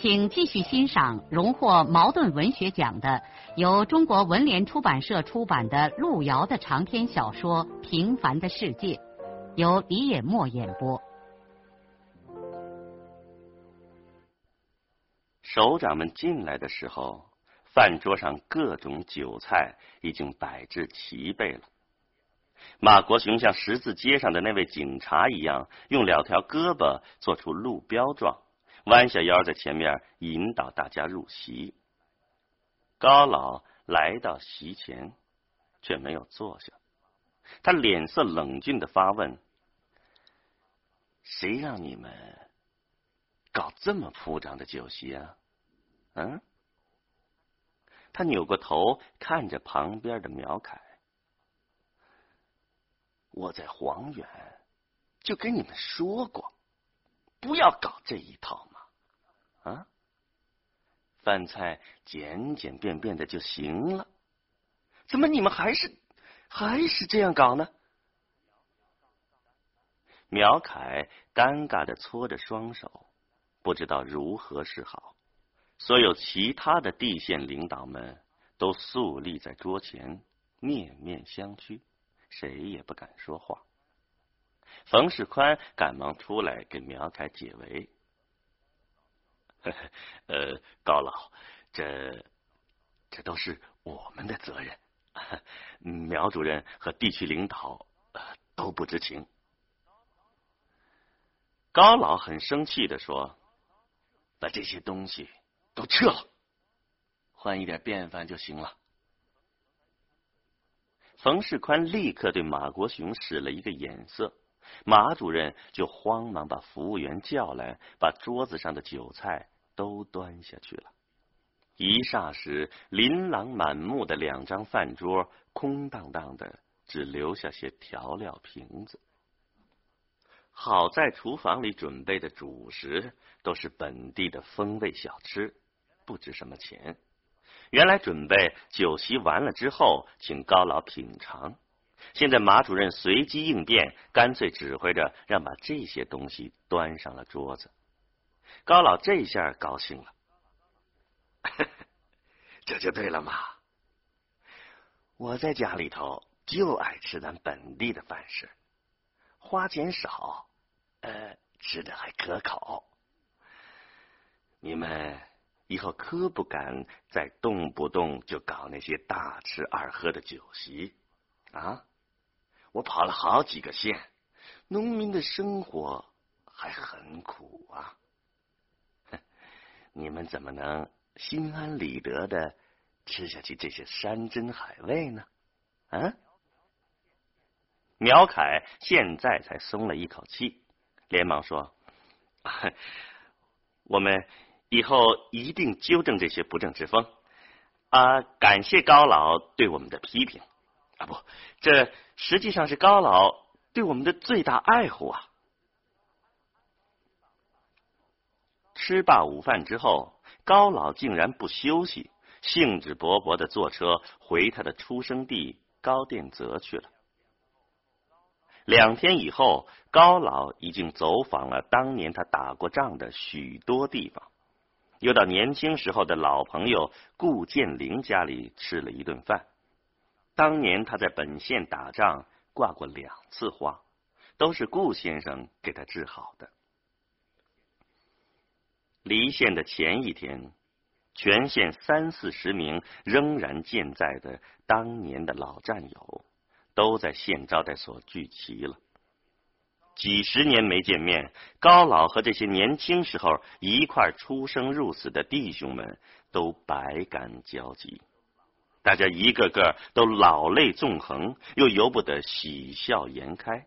请继续欣赏荣获茅盾文学奖的、由中国文联出版社出版的路遥的长篇小说《平凡的世界》。由李野墨演播。首长们进来的时候，饭桌上各种酒菜已经摆至齐备了。马国雄像十字街上的那位警察一样，用两条胳膊做出路标状，弯下腰在前面引导大家入席。高老来到席前，却没有坐下，他脸色冷峻的发问。谁让你们搞这么铺张的酒席啊？嗯？他扭过头看着旁边的苗凯，我在黄远就跟你们说过，不要搞这一套！啊？饭菜简简便便的就行了，怎么你们还是还是这样搞呢？苗凯尴尬的搓着双手，不知道如何是好。所有其他的地县领导们都肃立在桌前，面面相觑，谁也不敢说话。冯世宽赶忙出来给苗凯解围：“呵 呵呃，高老，这这都是我们的责任，苗主任和地区领导都不知情。”高老很生气的说：“把这些东西都撤了，换一点便饭就行了。”冯世宽立刻对马国雄使了一个眼色，马主任就慌忙把服务员叫来，把桌子上的酒菜都端下去了。一霎时，琳琅满目的两张饭桌空荡荡的，只留下些调料瓶子。好在厨房里准备的主食都是本地的风味小吃，不值什么钱。原来准备酒席完了之后请高老品尝，现在马主任随机应变，干脆指挥着让把这些东西端上了桌子。高老这下高兴了，这就对了嘛！我在家里头就爱吃咱本地的饭食，花钱少。呃，吃的还可口。你们以后可不敢再动不动就搞那些大吃二喝的酒席啊！我跑了好几个县，农民的生活还很苦啊。你们怎么能心安理得的吃下去这些山珍海味呢？啊！苗凯现在才松了一口气。连忙说：“我们以后一定纠正这些不正之风。啊，感谢高老对我们的批评。啊，不，这实际上是高老对我们的最大爱护啊！”吃罢午饭之后，高老竟然不休息，兴致勃勃的坐车回他的出生地高店泽去了。两天以后，高老已经走访了当年他打过仗的许多地方，又到年轻时候的老朋友顾建林家里吃了一顿饭。当年他在本县打仗挂过两次花，都是顾先生给他治好的。离县的前一天，全县三四十名仍然健在的当年的老战友。都在县招待所聚齐了。几十年没见面，高老和这些年轻时候一块出生入死的弟兄们都百感交集，大家一个个都老泪纵横，又由不得喜笑颜开。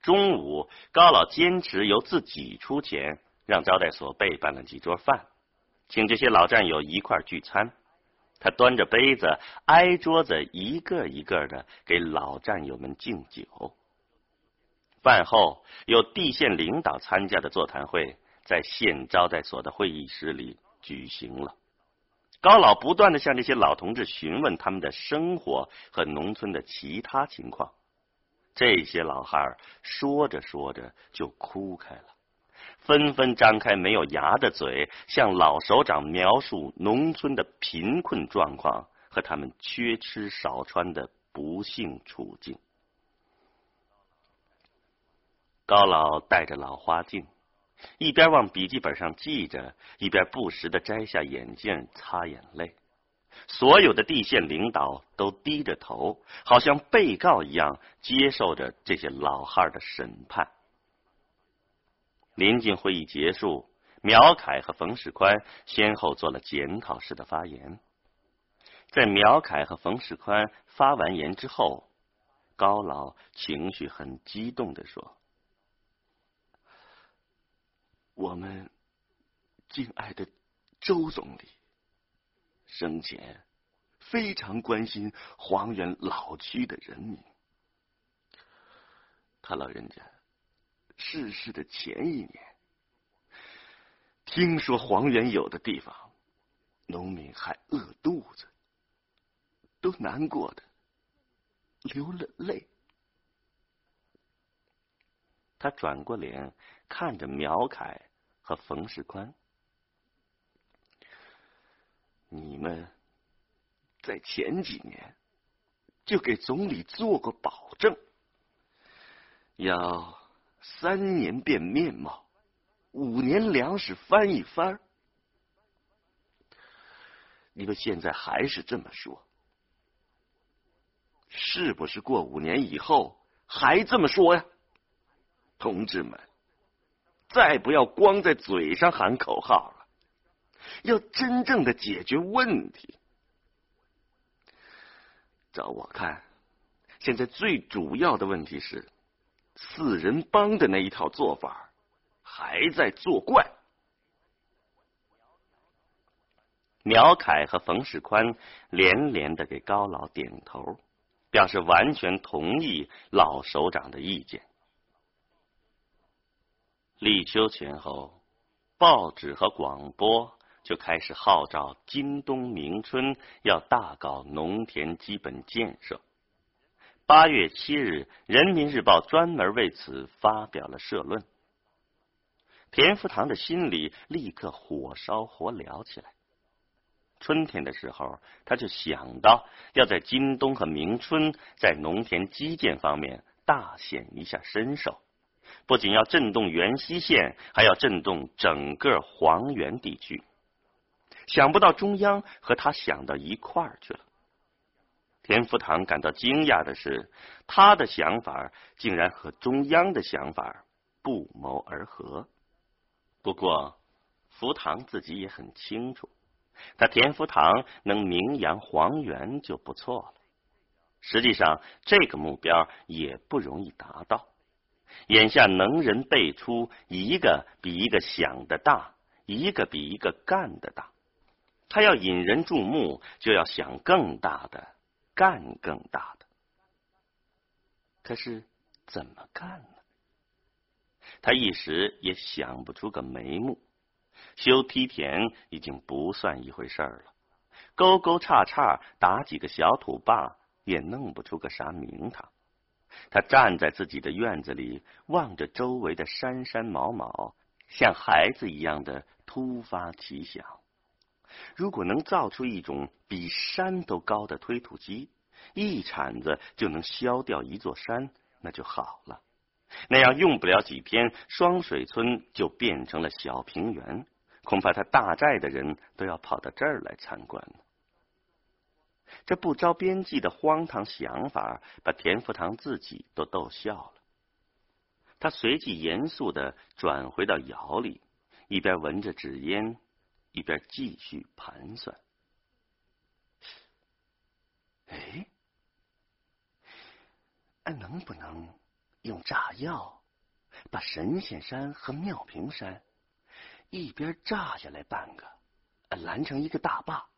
中午，高老坚持由自己出钱让招待所备办了几桌饭，请这些老战友一块聚餐。他端着杯子，挨桌子一个一个的给老战友们敬酒。饭后，有地县领导参加的座谈会在县招待所的会议室里举行了。高老不断的向这些老同志询问他们的生活和农村的其他情况。这些老汉说着说着就哭开了。纷纷张开没有牙的嘴，向老首长描述农村的贫困状况和他们缺吃少穿的不幸处境。高老戴着老花镜，一边往笔记本上记着，一边不时的摘下眼镜擦眼泪。所有的地县领导都低着头，好像被告一样，接受着这些老汉的审判。临近会议结束，苗凯和冯世宽先后做了检讨式的发言。在苗凯和冯世宽发完言之后，高老情绪很激动的说：“我们敬爱的周总理生前非常关心黄原老区的人民，他老人家。”逝世的前一年，听说黄原有的地方农民还饿肚子，都难过的流了泪。他转过脸看着苗凯和冯世宽：“你们在前几年就给总理做过保证，要。”三年变面貌，五年粮食翻一番。你们现在还是这么说，是不是过五年以后还这么说呀？同志们，再不要光在嘴上喊口号了，要真正的解决问题。照我看，现在最主要的问题是。四人帮的那一套做法还在作怪。苗凯和冯世宽连连的给高老点头，表示完全同意老首长的意见。立秋前后，报纸和广播就开始号召今冬明春要大搞农田基本建设。八月七日，《人民日报》专门为此发表了社论。田福堂的心里立刻火烧火燎起来。春天的时候，他就想到要在今冬和明春在农田基建方面大显一下身手，不仅要震动元溪县，还要震动整个黄原地区。想不到中央和他想到一块儿去了。田福堂感到惊讶的是，他的想法竟然和中央的想法不谋而合。不过，福堂自己也很清楚，他田福堂能名扬黄原就不错了。实际上，这个目标也不容易达到。眼下能人辈出，一个比一个想的大，一个比一个干的大。他要引人注目，就要想更大的。干更大的，可是怎么干呢？他一时也想不出个眉目。修梯田已经不算一回事儿了，沟沟叉叉打几个小土坝也弄不出个啥名堂。他站在自己的院子里，望着周围的山山毛毛，像孩子一样的突发奇想。如果能造出一种比山都高的推土机，一铲子就能削掉一座山，那就好了。那样用不了几天，双水村就变成了小平原，恐怕他大寨的人都要跑到这儿来参观。这不着边际的荒唐想法，把田福堂自己都逗笑了。他随即严肃的转回到窑里，一边闻着纸烟。一边继续盘算，哎，俺能不能用炸药把神仙山和妙平山一边炸下来半个，拦成一个大坝，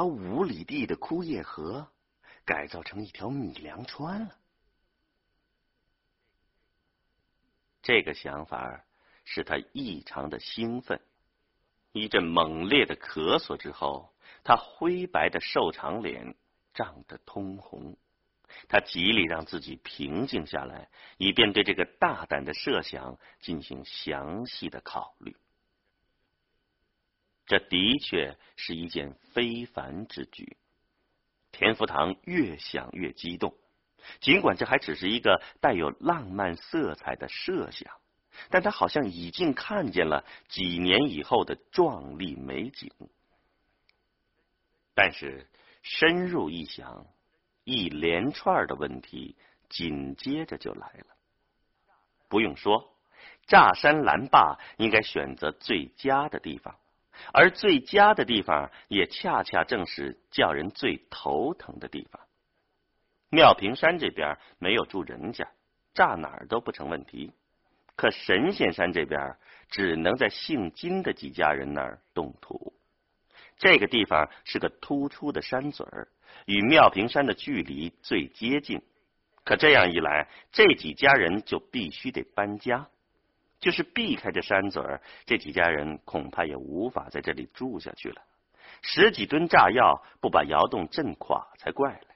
把五里地的枯叶河改造成一条米粮川了。这个想法使他异常的兴奋。一阵猛烈的咳嗽之后，他灰白的瘦长脸涨得通红。他极力让自己平静下来，以便对这个大胆的设想进行详细的考虑。这的确是一件非凡之举。田福堂越想越激动，尽管这还只是一个带有浪漫色彩的设想，但他好像已经看见了几年以后的壮丽美景。但是深入一想。一连串的问题紧接着就来了。不用说，炸山拦坝应该选择最佳的地方，而最佳的地方也恰恰正是叫人最头疼的地方。妙平山这边没有住人家，炸哪儿都不成问题。可神仙山这边只能在姓金的几家人那儿动土。这个地方是个突出的山嘴儿。与妙平山的距离最接近，可这样一来，这几家人就必须得搬家。就是避开这山嘴儿，这几家人恐怕也无法在这里住下去了。十几吨炸药不把窑洞震垮才怪了。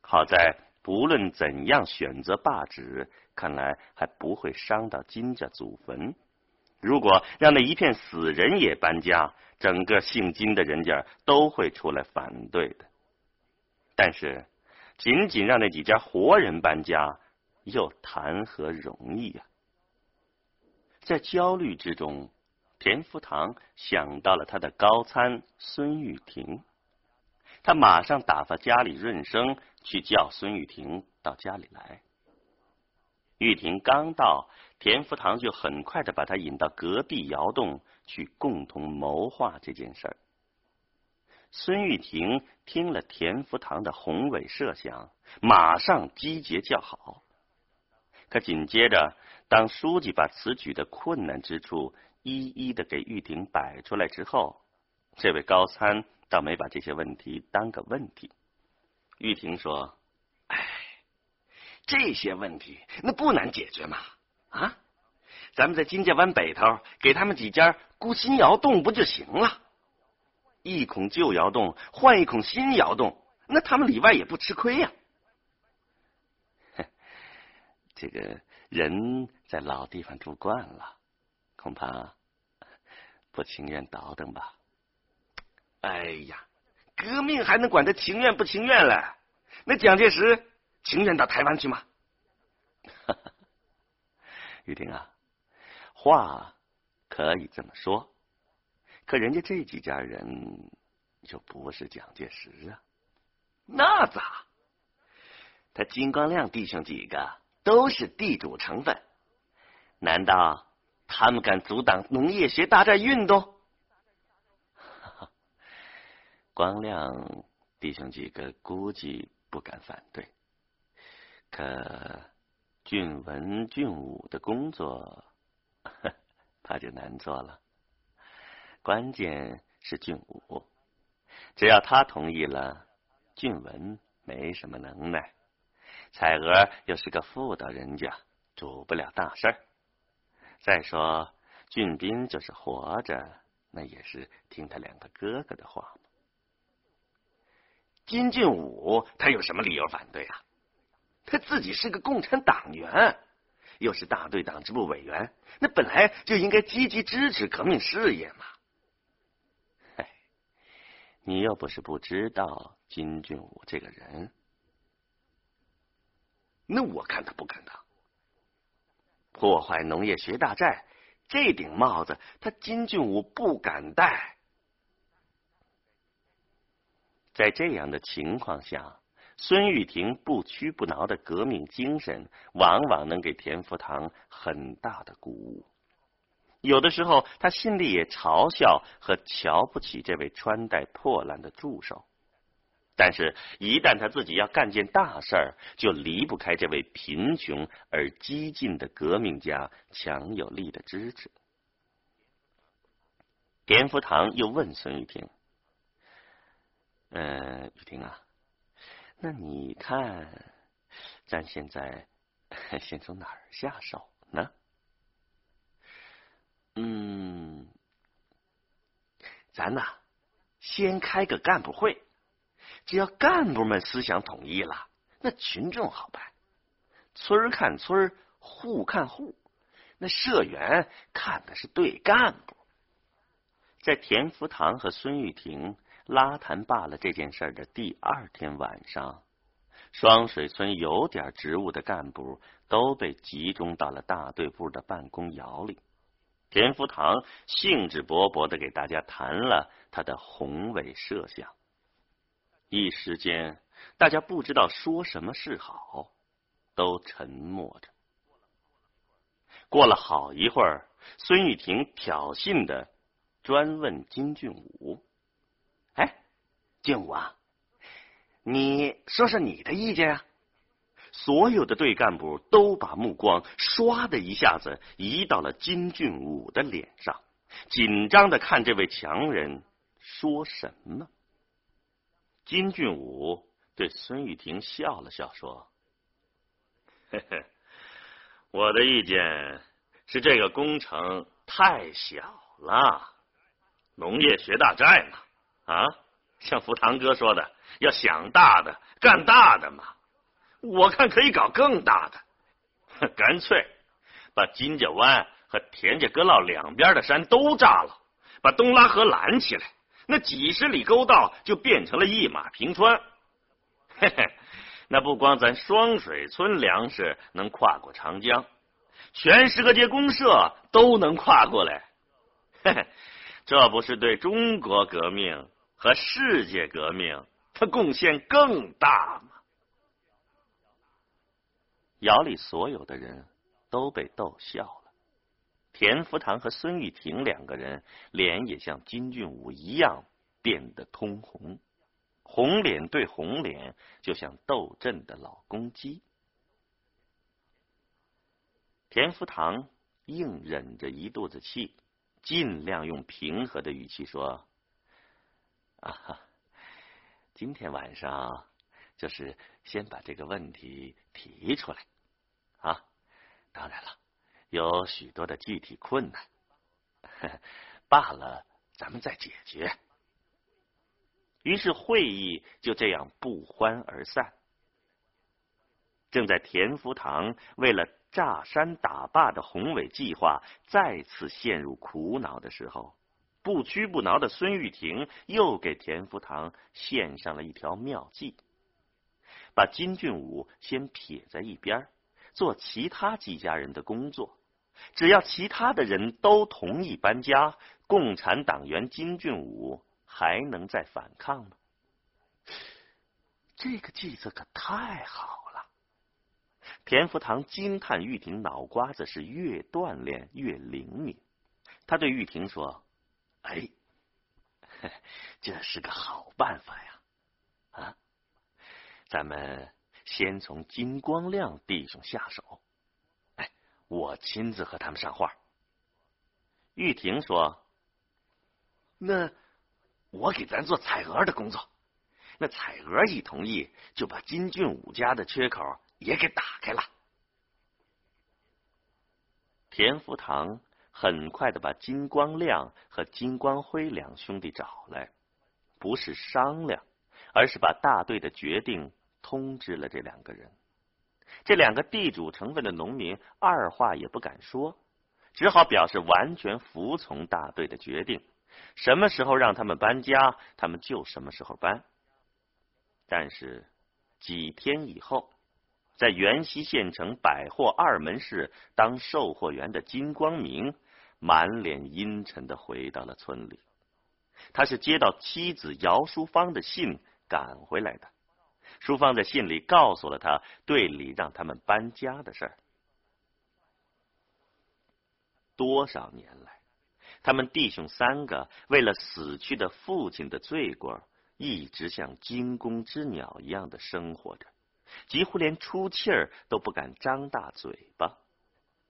好在不论怎样选择罢址，看来还不会伤到金家祖坟。如果让那一片死人也搬家，整个姓金的人家都会出来反对的，但是仅仅让那几家活人搬家，又谈何容易呀？在焦虑之中，田福堂想到了他的高参孙玉婷，他马上打发家里润生去叫孙玉婷到家里来。玉婷刚到，田福堂就很快的把他引到隔壁窑洞去共同谋划这件事儿。孙玉婷听了田福堂的宏伟设想，马上积极叫好。可紧接着，当书记把此举的困难之处一一的给玉婷摆出来之后，这位高参倒没把这些问题当个问题。玉婷说。哎这些问题那不难解决嘛？啊，咱们在金家湾北头给他们几家雇新窑洞不就行了？一孔旧窑洞换一孔新窑洞，那他们里外也不吃亏呀。这个人在老地方住惯了，恐怕不情愿倒腾吧。哎呀，革命还能管他情愿不情愿了？那蒋介石。情愿到台湾去吗？玉婷啊，话可以这么说，可人家这几家人就不是蒋介石啊。那咋？他金光亮弟兄几个都是地主成分，难道他们敢阻挡农业学大战运动？光亮弟兄几个估计不敢反对。可俊文、俊武的工作，他就难做了。关键是俊武，只要他同意了，俊文没什么能耐。彩娥又是个妇道人家，主不了大事儿。再说俊斌就是活着，那也是听他两个哥哥的话。金俊武他有什么理由反对啊？他自己是个共产党员，又是大队党支部委员，那本来就应该积极支持革命事业嘛。你又不是不知道金俊武这个人，那我看他不敢当破坏农业学大寨这顶帽子，他金俊武不敢戴。在这样的情况下。孙玉婷不屈不挠的革命精神，往往能给田福堂很大的鼓舞。有的时候，他心里也嘲笑和瞧不起这位穿戴破烂的助手。但是，一旦他自己要干件大事儿，就离不开这位贫穷而激进的革命家强有力的支持。田福堂又问孙玉婷：“嗯，玉婷啊，那你看，咱现在先从哪儿下手呢？”嗯，咱呐，先开个干部会，只要干部们思想统一了，那群众好办。村看村，户看户，那社员看的是对干部。在田福堂和孙玉婷拉谈罢了这件事的第二天晚上，双水村有点职务的干部都被集中到了大队部的办公窑里。田福堂兴致勃勃的给大家谈了他的宏伟设想，一时间大家不知道说什么是好，都沉默着。过了好一会儿，孙玉婷挑衅的专问金俊武：“哎，俊武啊，你说说你的意见啊？”所有的队干部都把目光唰的一下子移到了金俊武的脸上，紧张的看这位强人说什么。金俊武对孙玉婷笑了笑，说：“嘿嘿，我的意见是这个工程太小了，农业学大寨嘛，啊，像福堂哥说的，要想大的，干大的嘛。”我看可以搞更大的，干脆把金家湾和田家阁老两边的山都炸了，把东拉河拦起来，那几十里沟道就变成了一马平川。嘿嘿，那不光咱双水村粮食能跨过长江，全十个街公社都能跨过来。嘿嘿，这不是对中国革命和世界革命它贡献更大吗？窑里所有的人都被逗笑了，田福堂和孙玉婷两个人脸也像金俊武一样变得通红，红脸对红脸，就像斗阵的老公鸡。田福堂硬忍着一肚子气，尽量用平和的语气说：“啊，今天晚上。”就是先把这个问题提出来啊！当然了，有许多的具体困难，罢了，咱们再解决。于是会议就这样不欢而散。正在田福堂为了炸山打坝的宏伟计划再次陷入苦恼的时候，不屈不挠的孙玉婷又给田福堂献上了一条妙计。把金俊武先撇在一边，做其他几家人的工作。只要其他的人都同意搬家，共产党员金俊武还能再反抗吗？这个计策可太好了！田福堂惊叹玉婷脑瓜子是越锻炼越灵敏。他对玉婷说：“哎，这是个好办法呀！”啊咱们先从金光亮弟兄下手，我亲自和他们上话。玉婷说：“那我给咱做彩娥的工作，那彩娥一同意，就把金俊武家的缺口也给打开了。”田福堂很快的把金光亮和金光辉两兄弟找来，不是商量，而是把大队的决定。通知了这两个人，这两个地主成分的农民二话也不敢说，只好表示完全服从大队的决定，什么时候让他们搬家，他们就什么时候搬。但是几天以后，在元溪县城百货二门市当售货员的金光明，满脸阴沉的回到了村里。他是接到妻子姚淑芳的信赶回来的。淑芳在信里告诉了他队里让他们搬家的事儿。多少年来，他们弟兄三个为了死去的父亲的罪过，一直像惊弓之鸟一样的生活着，几乎连出气儿都不敢张大嘴巴。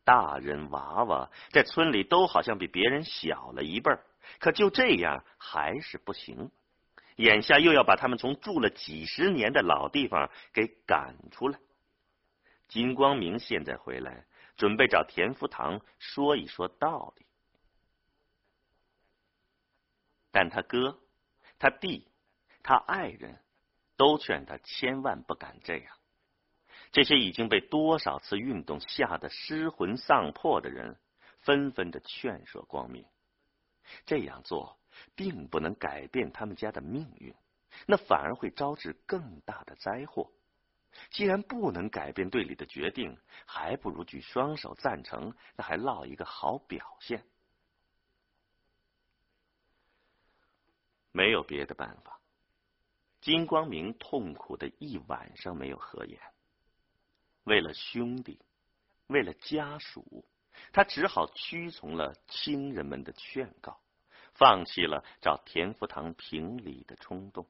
大人娃娃在村里都好像比别人小了一辈儿，可就这样还是不行。眼下又要把他们从住了几十年的老地方给赶出来。金光明现在回来，准备找田福堂说一说道理，但他哥、他弟、他爱人，都劝他千万不敢这样。这些已经被多少次运动吓得失魂丧魄的人，纷纷的劝说光明，这样做。并不能改变他们家的命运，那反而会招致更大的灾祸。既然不能改变队里的决定，还不如举双手赞成，那还落一个好表现。没有别的办法，金光明痛苦的一晚上没有合眼。为了兄弟，为了家属，他只好屈从了亲人们的劝告。放弃了找田福堂评理的冲动。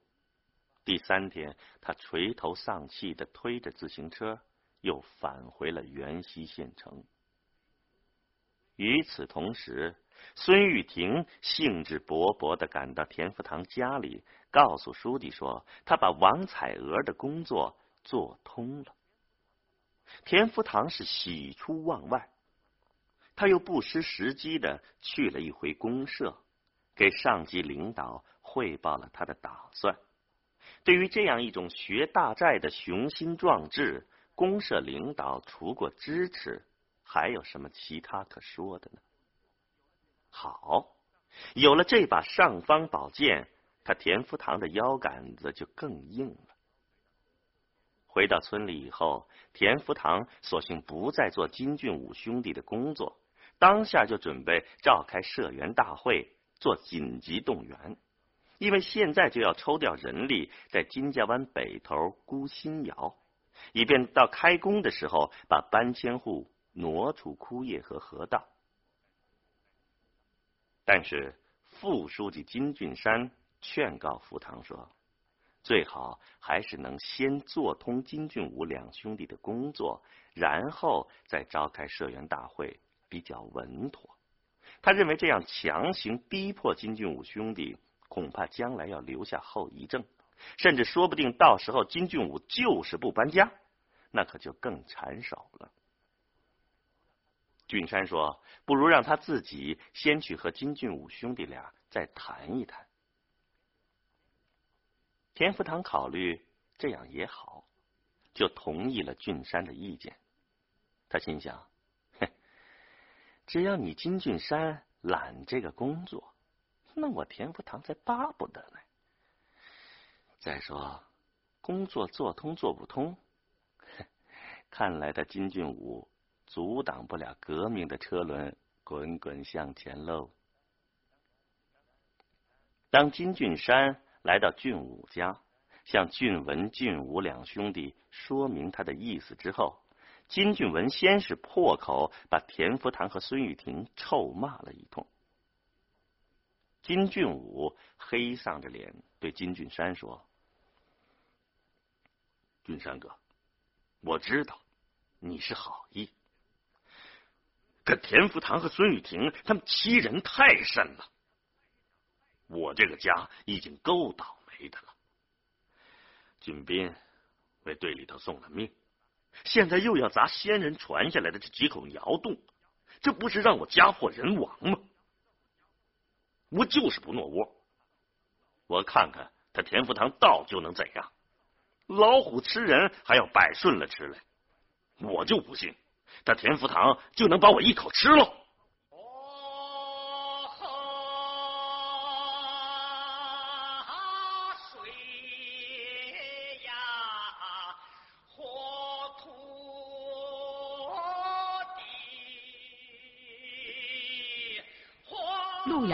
第三天，他垂头丧气的推着自行车，又返回了元溪县城。与此同时，孙玉婷兴致勃勃的赶到田福堂家里，告诉书记说，他把王彩娥的工作做通了。田福堂是喜出望外，他又不失时机的去了一回公社。给上级领导汇报了他的打算。对于这样一种学大寨的雄心壮志，公社领导除过支持，还有什么其他可说的呢？好，有了这把尚方宝剑，他田福堂的腰杆子就更硬了。回到村里以后，田福堂索性不再做金俊武兄弟的工作，当下就准备召开社员大会。做紧急动员，因为现在就要抽调人力在金家湾北头孤新窑，以便到开工的时候把搬迁户挪出枯叶和河道。但是副书记金俊山劝告福堂说，最好还是能先做通金俊武两兄弟的工作，然后再召开社员大会，比较稳妥。他认为这样强行逼迫金俊武兄弟，恐怕将来要留下后遗症，甚至说不定到时候金俊武就是不搬家，那可就更缠手了。俊山说：“不如让他自己先去和金俊武兄弟俩再谈一谈。”田福堂考虑这样也好，就同意了俊山的意见。他心想。只要你金俊山揽这个工作，那我田福堂才巴不得呢。再说，工作做通做不通，看来他金俊武阻挡不了革命的车轮滚滚向前喽。当金俊山来到俊武家，向俊文、俊武两兄弟说明他的意思之后。金俊文先是破口把田福堂和孙玉婷臭骂了一通。金俊武黑丧着脸对金俊山说：“俊山哥，我知道你是好意，可田福堂和孙玉婷他们欺人太甚了。我这个家已经够倒霉的了。俊斌为队里头送了命。”现在又要砸仙人传下来的这几口窑洞，这不是让我家破人亡吗？我就是不挪窝，我看看他田福堂到就能怎样？老虎吃人还要摆顺了吃嘞，我就不信他田福堂就能把我一口吃了。